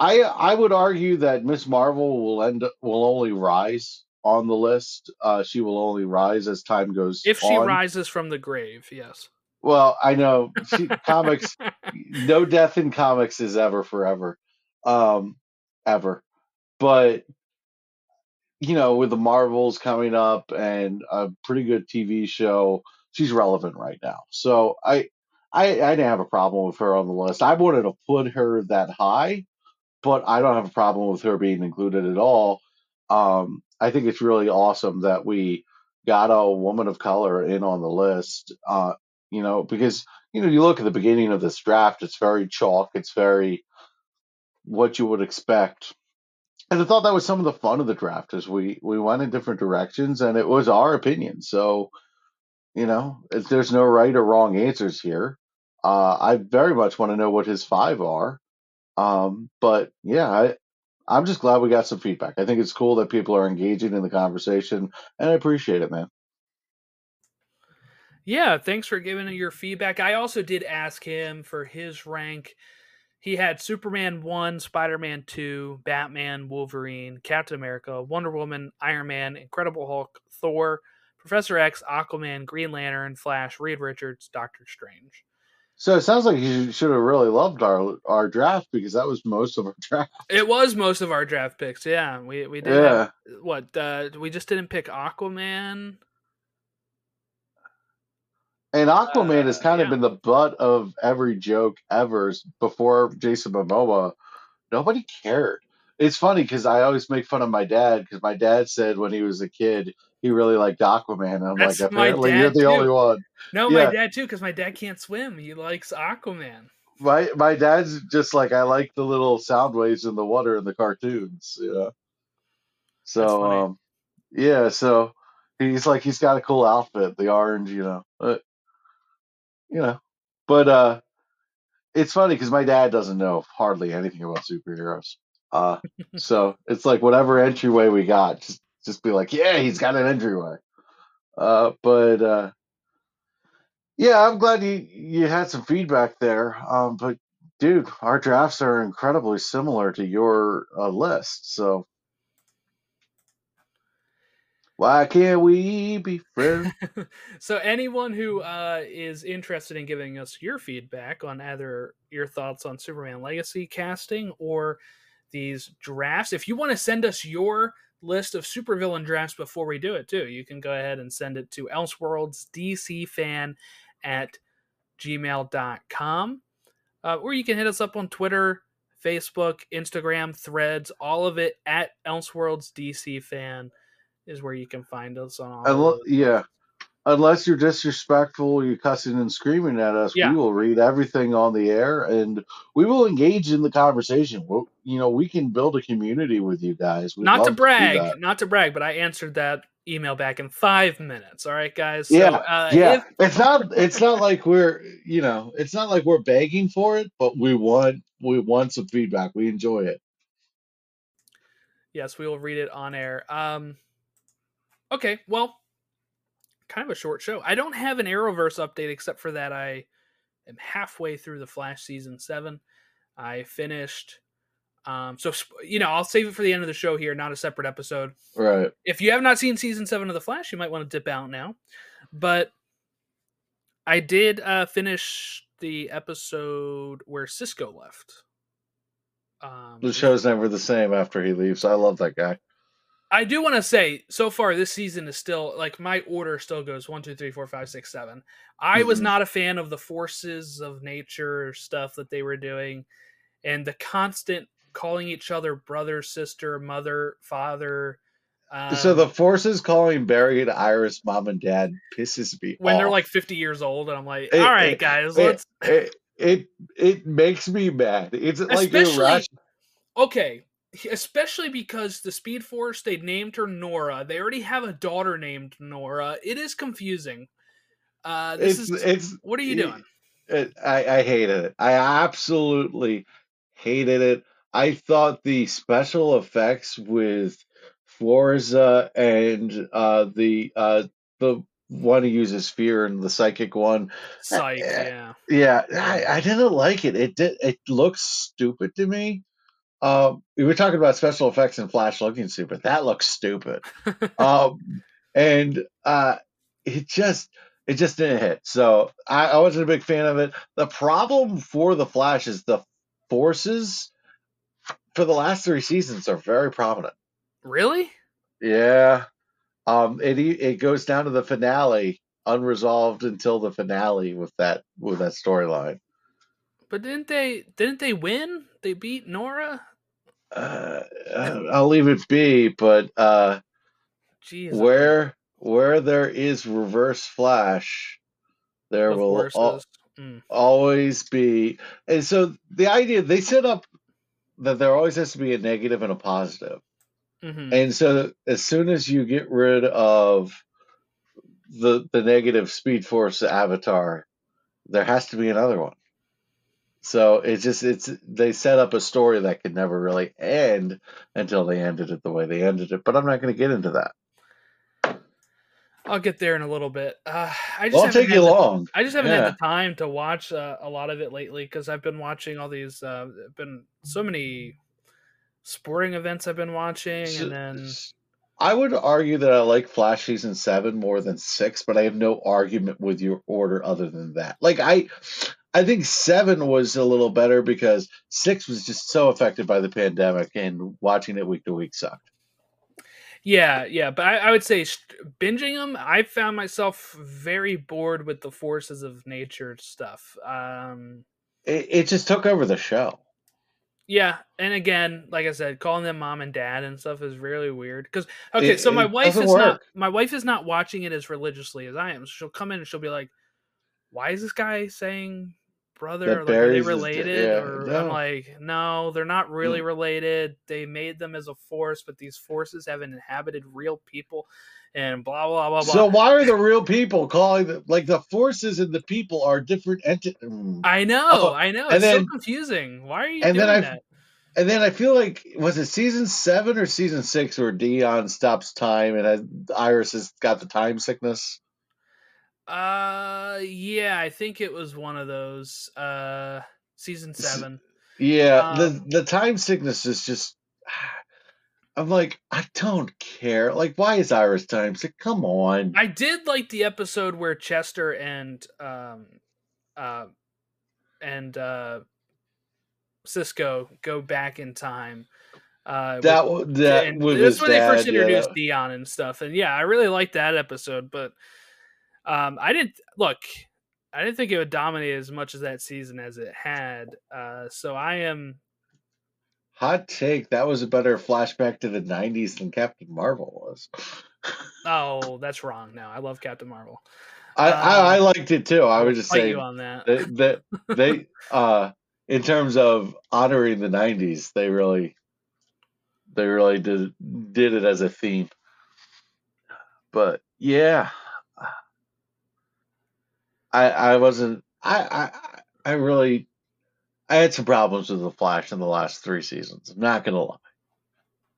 I I would argue that Miss Marvel will end will only rise on the list. Uh, she will only rise as time goes If she on. rises from the grave, yes. Well, I know she, comics. no death in comics is ever forever, um, ever. But you know, with the Marvels coming up and a pretty good TV show, she's relevant right now. So I, I, I didn't have a problem with her on the list. I wanted to put her that high, but I don't have a problem with her being included at all. Um, I think it's really awesome that we got a woman of color in on the list. Uh, you know, because you know, you look at the beginning of this draft, it's very chalk. It's very what you would expect. And I thought that was some of the fun of the draft is we we went in different directions and it was our opinion. So, you know, there's no right or wrong answers here. Uh, I very much want to know what his five are. Um, but yeah, I, I'm just glad we got some feedback. I think it's cool that people are engaging in the conversation, and I appreciate it, man. Yeah, thanks for giving your feedback. I also did ask him for his rank. He had Superman 1, Spider Man 2, Batman, Wolverine, Captain America, Wonder Woman, Iron Man, Incredible Hulk, Thor, Professor X, Aquaman, Green Lantern, Flash, Reed Richards, Doctor Strange. So it sounds like you should have really loved our our draft because that was most of our draft. It was most of our draft picks. Yeah, we we did. Yeah. Have, what uh, we just didn't pick Aquaman. And Aquaman has Uh, kind of been the butt of every joke ever before Jason Momoa. Nobody cared. It's funny because I always make fun of my dad because my dad said when he was a kid he really liked Aquaman. And I'm That's like, apparently you're the only too. one. No, Yeah. my dad too, because my dad can't swim. He likes Aquaman. My my dad's just like I like the little sound waves in the water in the cartoons, you know. So um, yeah, so he's like he's got a cool outfit, the orange, you know. But, you know, but uh, it's funny because my dad doesn't know hardly anything about superheroes. Uh, so it's like whatever entryway we got, just just be like, yeah, he's got an entryway. Uh, but uh, yeah, I'm glad you you had some feedback there. Um, but dude, our drafts are incredibly similar to your uh, list. So why can't we be friends? so anyone who uh, is interested in giving us your feedback on either your thoughts on Superman Legacy casting or these drafts, if you want to send us your list of supervillain drafts before we do it too, you can go ahead and send it to Elseworlds DC fan at gmail.com. Uh, or you can hit us up on Twitter, Facebook, Instagram, threads, all of it at Elseworlds DC fan is where you can find us on all of those. yeah, unless you're disrespectful, you're cussing and screaming at us, Yeah. we will read everything on the air and we will engage in the conversation. We'll, you know, we can build a community with you guys. We'd not to brag, that. not to brag, but I answered that email back in five minutes. All right, guys. Yeah, uh, yeah, if- it's not. It's not like we're, you know, it's not like we're begging for it, but we want, we want some feedback. We enjoy it. yes, we will read it on air. Um, okay, well, kind of a short show. I don't have an Arrowverse update except for that I am halfway through the Flash season seven. I finished. Um, so you know, I'll save it for the end of the show here, not a separate episode. Right. if you have not seen season seven of the flash you might want to dip out now but i did uh finish the episode where cisco left um The show's never the same after he leaves. I love that guy. I do want to say so far this season is still like my order still goes one two three four five six seven i was Mhm. not a fan of the forces of nature stuff that they were doing and the constant calling each other brother sister mother father so um, the forces calling Barry and Iris mom and dad pisses me off. when they're like 50 years old and i'm like It- all right it- guys it, let's it, it it makes me mad. It's like Especially- irrational. okay especially because the Speed Force they named her Nora. They already have a daughter named Nora. It is confusing. Uh, this It's is it's what are you doing? It, I, I hated it. I absolutely hated it. I thought the special effects with Fuerza and uh, the uh, the one who uses fear and the psychic one, Psych, eh, yeah. yeah, I, I didn't like it. It did. It looks stupid to me. Um, we were talking about special effects and Flash looking stupid. That looks stupid. um, and uh, it just it just didn't hit. So I, I wasn't a big fan of it. The problem for the Flash is the forces for the last three seasons are very prominent. really? Yeah, um, it it goes down to the finale unresolved until the finale with that with that storyline. But didn't they didn't they win? They beat Nora? Uh, I'll leave it be, but uh, Jeez. where where there is reverse flash, there will al- Mm. always be. And so the idea they set up that there always has to be a negative and a positive. hmm And so as soon as you get rid of the the negative Speed Force avatar, there has to be another one. So it's just it's they set up a story that could never really end until they ended it the way they ended it. But I'm not going to get into that. I'll get there in a little bit. Uh, I just Well, I'll take you the- long. I just haven't Yeah. had the time to watch uh, a lot of it lately because I've been watching all these. Uh, been so many sporting events I've been watching, S- and then I would argue that I like Flash season seven more than six, but I have no argument with your order other than that. Like I, I think seven was a little better because six was just so affected by the pandemic, and watching it week to week sucked. yeah, yeah. But I, I would say binging them. I found myself very bored with the forces of nature stuff. Um, It, it just took over the show. Yeah, and again, like I said, calling them mom and dad and stuff is really weird. Because okay, It- so my wife is not my wife is not watching it as religiously as I am. So she'll come in and she'll be like, "Why is this guy saying brother? That Like, are they related?" yeah, or I'm. Mm. like, "No, they're not really related. They made them as a force, but these forces haven't inhabited real people." And blah blah blah blah. So why are the real people calling the, like the forces and the people are different entities? I know, Oh, I know. and It's then- so confusing. Why are you and doing then I- that? And then I feel like was it season seven or season six where Deon stops time and has, Iris has got the time sickness. Uh, yeah, I think it was one of those. Uh, season seven. Yeah, the Um, the time sickness is just. I'm like, I don't care. Like, why is Iris time sick? Come on. I did like the episode where Chester and um, uh, and uh, Cisco go back in time. Uh, that with- that with that's when they first dad, yeah, introduced that- Deon and stuff. And yeah, I really liked that episode. But um, I didn't look. I didn't think it would dominate as much as that season as it had. Uh, so I am hot take. That was a better flashback to the '90s than Captain Marvel was. Oh, that's wrong. No, I love Captain Marvel. I, I, I Um, liked it too. I was just you on that. that that they uh in terms of honoring the 90s they really they really did did it as a theme but yeah i i wasn't i i i really i had some problems with the flash in the last three seasons i'm not gonna lie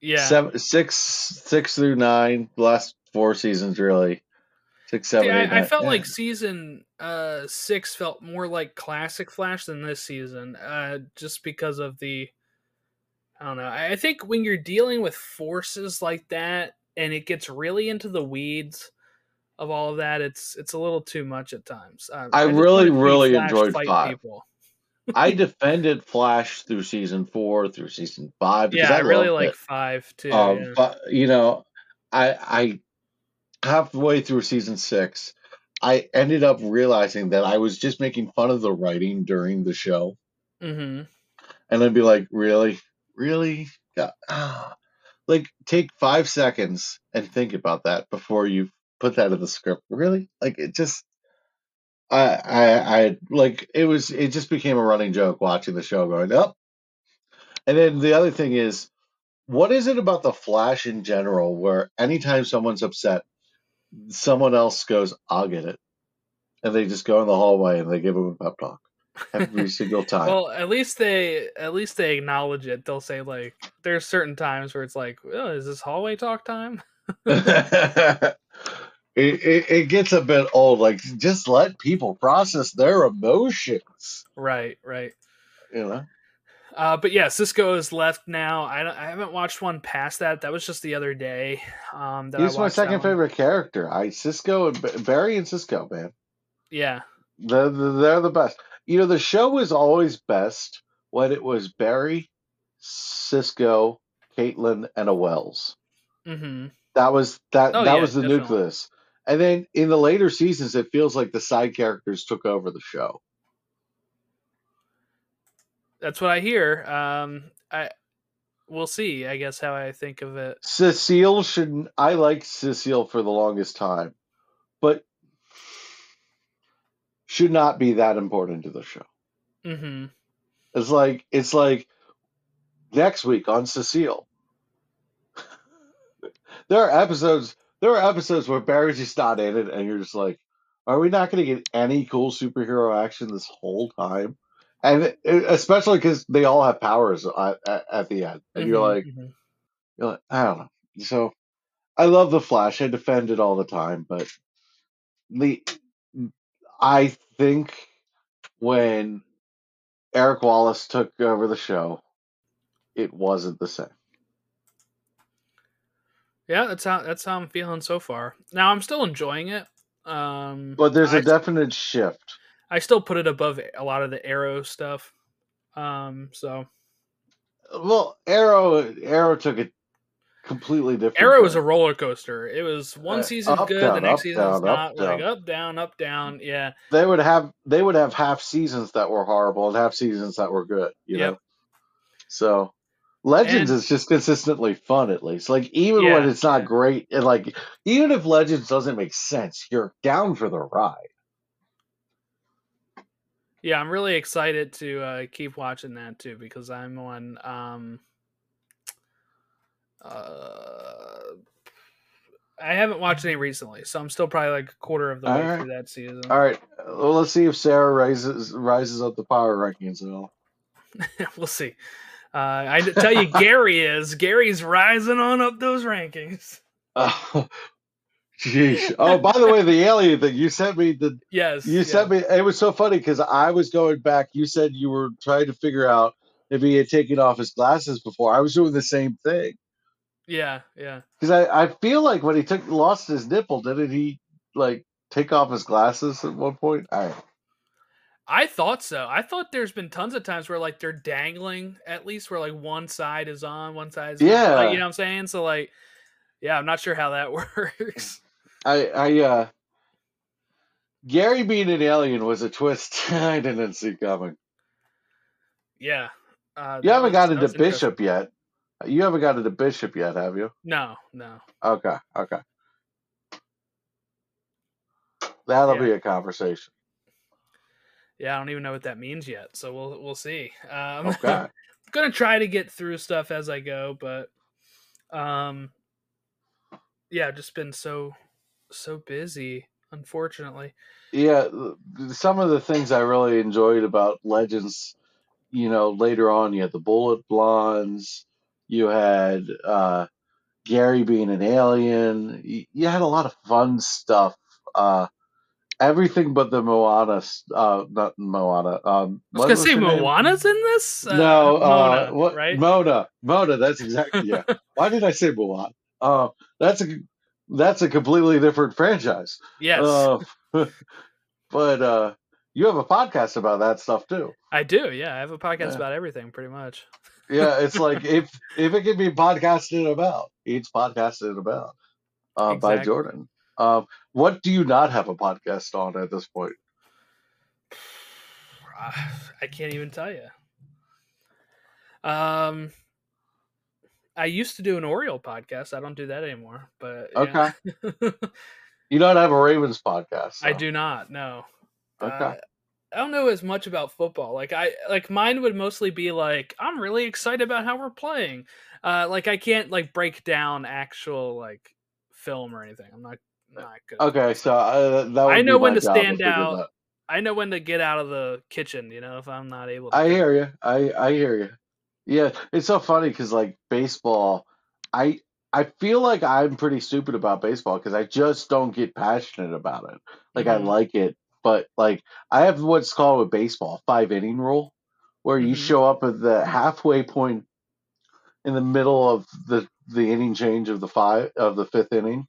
yeah. seven six six through nine the last four seasons really six seven See, eight, I, I felt yeah. like season uh six felt more like classic Flash than this season, uh, just because of the. I don't know. I think when you're dealing with forces like that, and it gets really into the weeds of all of that, it's it's a little too much at times. Um, I just really, wanted to see really Flash enjoyed five. People. I defended Flash through season four, through season five. Because Yeah, I, really like it. five too. Um, yeah. But you know, I I halfway through season six, I ended up realizing that I was just making fun of the writing during the show, Mm-hmm. and I'd be like, "Really, really, God, ah." like take five seconds and think about that before you put that in the script. Really, like it just." I, I, I like it was. It just became a running joke watching the show, going up. And then the other thing is, what is it about the Flash in general where anytime someone's upset, someone else goes, "I'll get it," and they just go in the hallway and they give them a pep talk every single time. Well, at least they at least they acknowledge it. They'll say like there's certain times where it's like, oh, is this hallway talk time? it, it, it gets a bit old. Like, just let people process their emotions. Right, right. You know. Uh, but yeah, Cisco is left now. I, I haven't watched one past that. That was just the other day. Um, He's my second favorite character. I Cisco and Barry and Cisco, man. Yeah, They're, they're the best. You know, the show was always best when it was Barry, Cisco, Caitlin, and a Wells. hmm That was that. Oh, that yeah, was the definitely. nucleus. And then in the later seasons, it feels like the side characters took over the show. that's what I hear. Um, I we'll see. I guess how I think of it. Cecile should. I liked Cecile for the longest time, but should not be that important to the show. Mm-hmm. It's like it's like next week on Cecile. there are episodes. There are episodes where Barry's just not in it, and you're just like, "Are we not going to get any cool superhero action this whole time?" And it, especially because they all have powers at, at, at the end, and you're Mhm, like, mhm. you're like, I don't know. So I love the Flash. I defend it all the time, but the I think when Eric Wallace took over the show, it wasn't the same. Yeah, that's how that's how I'm feeling so far. Now I'm still enjoying it. Um, But there's I a definite shift. I still put it above a lot of the Arrow stuff. Um, so Well, Arrow Arrow took it completely different. Arrow is a roller coaster. It was one Uh, season up, good, down, the next season season's down, up, not. Like down. up, down, up, down. Yeah, They would have they would have half seasons that were horrible and half seasons that were good. You Yep. know. So Legends And- is just consistently fun at least. Like even when it's not great, and like even if Legends doesn't make sense, you're down for the ride. yeah. I'm really excited to uh, keep watching that too because I'm on. Um, uh, I haven't watched any recently, so I'm still probably like a quarter of the way Alright. through that season. All right, well, let's see if Sarah rises rises up the power rankings at all. we'll see. Uh, I tell you, Gary is. Gary's rising on up those rankings. Oh, Jeez. Oh, by the way, the alien thing you sent me the Yes. you yeah. sent me. It was so funny because I was going back. You said you were trying to figure out if he had taken off his glasses before. I was doing the same thing Yeah, yeah. because I, I feel like when he took lost his nipple, didn't he like take off his glasses at one point? All right. I thought so. I thought there's been tons of times where like they're dangling at least where like one side is on, one side is Yeah. Like, you know what I'm saying? So like, yeah, I'm not sure how that works. I I uh Gary being an alien was a twist I didn't see coming. yeah. Uh, You haven't was- gotten to. Bishop yet. You haven't gotten to Bishop yet, have you? No, no. Okay, okay. That'll Yeah. be a conversation. Yeah, I don't even know what that means yet. So we'll we'll see. Um, Okay. I'm gonna try to get through stuff as I go, but um, yeah, just been so so busy. Unfortunately. yeah, some of the things I really enjoyed about Legends, you know, later on you had the Bullet Blondes, you had uh Gary being an alien, you, you had a lot of fun stuff. Uh everything but the Moana, uh, not Moana. Um, I was gonna say her name? Moana's in this. Uh, no, uh, Mona, what? right? Mona, Mona. That's exactly yeah. Why did I say Moana? Uh, that's a that's a completely different franchise. yes, Uh, but uh, you have a podcast about that stuff too. I do. Yeah, I have a podcast yeah. about everything, pretty much. Yeah, it's like if if it can be podcasted about, it's podcasted about uh, by Jordan. Um, what do you not have a podcast on at this point? I can't even tell you. Um, I used to do an Oriole podcast. I don't do that anymore. But yeah. You don't have a Ravens podcast. I do not. No. Okay. Uh, I don't know as much about football. Like I like mine would mostly be like I'm really excited about how we're playing. Uh, like I can't like break down actual like film or anything. I'm not not good. Okay, so uh, that would I know when to stand out. I know when to get out of the kitchen. You know, if I'm not able. to I hear you. I I hear you. Yeah, it's so funny because like baseball, I I feel like I'm pretty stupid about baseball because I just don't get passionate about it. Like I Mhm. like it, but like I have what's called with baseball five inning rule, where you Mhm. show up at the halfway point in the middle of the the inning change of the five of the fifth inning,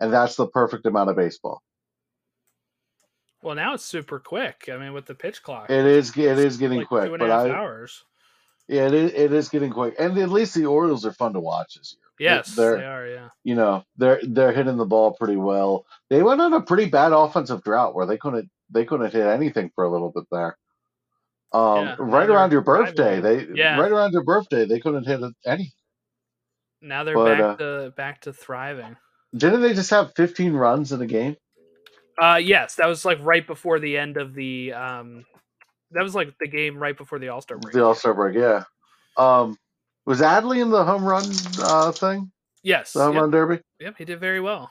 and that's the perfect amount of baseball. Well, now it's super quick. I mean, with the pitch clock, It is it is getting like quick, but I hours. yeah it is, it is getting quick, and at least the Orioles are fun to watch this year. Yes, they're they are. Yeah. you know they're they're hitting the ball pretty well. They went on a pretty bad offensive drought where they couldn't they couldn't hit anything for a little bit there. Um, Yeah, right around your birthday, they. Yeah. right around your birthday they couldn't hit anything. Now they're But, back uh, to back to thriving. Didn't they just have 15 runs in a game? Uh yes, that was like right before the end of the um that was like the game right before the All-Star break. The All Star break, yeah. Um, was Adley in the home run uh, thing? yes. The home Yep, run derby? yep, he did very well.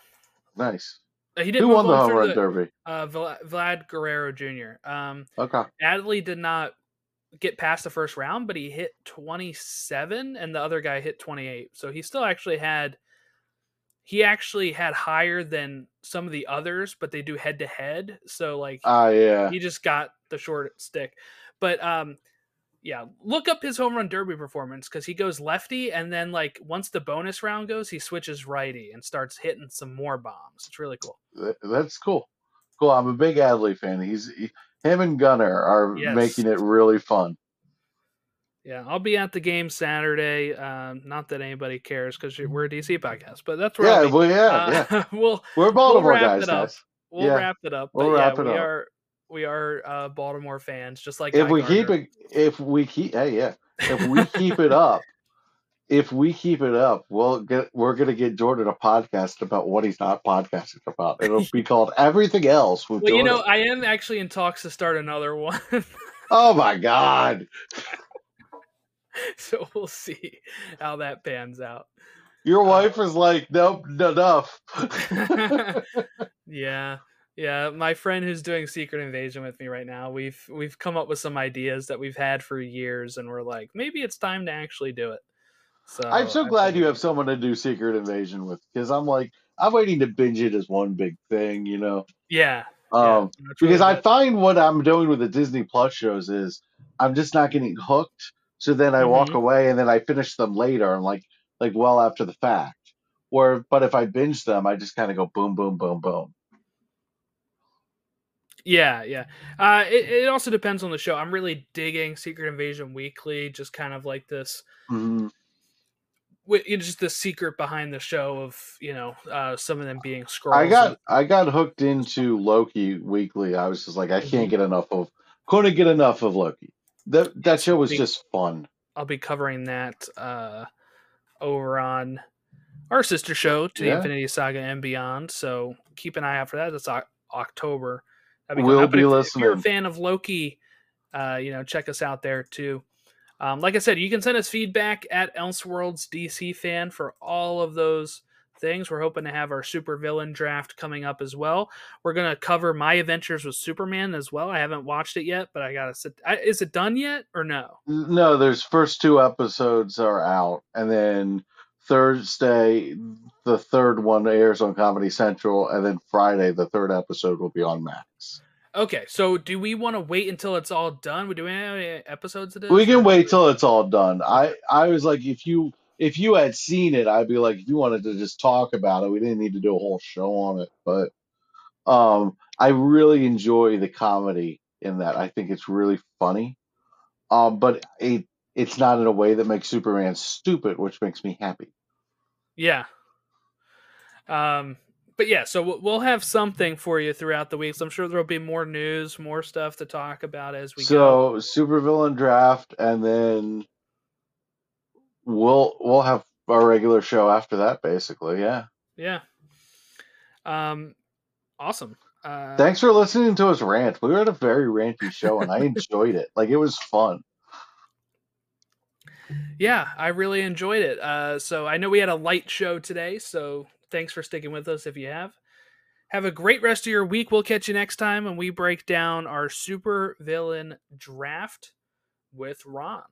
Nice. Uh, He did Who won the home run the- derby? Uh, Vlad Guerrero Jr. Um, Okay. Adley did not get past the first round, but he hit 27, and the other guy hit 28. So he still actually had he actually had higher than some of the others, but they do head to head. So like Ah, yeah. he just got the short stick. But um yeah, look up his home run derby performance because he goes lefty and then like once the bonus round goes, he switches righty and starts hitting some more bombs. It's really cool. That's cool. Cool. I'm a big Adley fan. He's he, him and Gunnar are Yes. making it really fun. Yeah, I'll be at the game Saturday. Um, not that anybody cares because we're a DC podcast, but that's where Yeah, I'll well, yeah, yeah. Uh, we'll We're Baltimore wrap guys, it up. guys. we'll Yeah, wrap it up. we'll but wrap yeah, it we up. are we are uh, Baltimore fans, just like If we keep it, if we keep, hey, yeah, if we keep it up, if we keep it up, we'll get. We're gonna get Jordan a podcast about what he's not podcasting about. It'll be called Everything Else with Well, you know, I am actually in talks to start another one, oh my God, so we'll see how that pans out. your wife is like, nope, enough. Yeah, yeah. My friend who's doing Secret Invasion with me right now, we've we've come up with some ideas that we've had for years, and we're like, maybe it's time to actually do it. So I'm so glad you have someone to do Secret Invasion with because I'm like, I'm waiting to binge it as one big thing, you know. Yeah, yeah, Um, no, it's really because I find what I'm doing with the Disney Plus shows is I'm just not getting hooked. So then I walk Mhm. away and then I finish them later and like like well after the fact. Where but if I binge them, I just kind of go boom, boom, boom, boom. Yeah, yeah. Uh, it, it also depends on the show. I'm really digging Secret Invasion Weekly, just kind of like this, Mhm. wi- it's just the secret behind the show of you know uh, some of them being Skrulls. I got and- I got hooked into Loki weekly. I was just like I can't get enough of couldn't get enough of Loki. That that show was big- just fun. I'll be covering that uh, over on our sister show, To the Yeah. Infinity Saga and Beyond. So keep an eye out for that. That's Oc- October. That'd We'll coming up. But be if, if you're a fan of Loki, uh, you know, check us out there too. Um, like I said, you can send us feedback at Elseworlds DC fan for all of those things. We're hoping to have our super villain draft coming up as well. We're gonna cover my adventures with Superman as well. I haven't watched it yet, but I gotta sit. I, is it done yet or no? No, there's first two episodes are out, and then Thursday the third one airs on Comedy Central, and then Friday the third episode will be on Max. Okay, so do we want to wait until it's all done? Do we have any episodes of this? We can wait till it's all done. I I was like, if you if you had seen it, I'd be like, if you wanted to just talk about it, we didn't need to do a whole show on it. But um, I really enjoy the comedy in that. I think it's really funny. Um, but it it's not in a way that makes Superman stupid, which makes me happy. Yeah. Um, but yeah, so we'll- have something for you throughout the weeks. I'm sure there'll be more news, more stuff to talk about as we go. So supervillain draft, and then we'll we'll have our regular show after that. Basically, yeah. Yeah. Um, awesome. Uh, Thanks for listening to us rant. We were at a very ranty show, and I enjoyed it. Like it was fun. Yeah, I really enjoyed it. Uh, so I know we had a light show today, so thanks for sticking with us if you have. Have a great rest of your week. We'll catch you next time when we break down our super villain draft with Ron.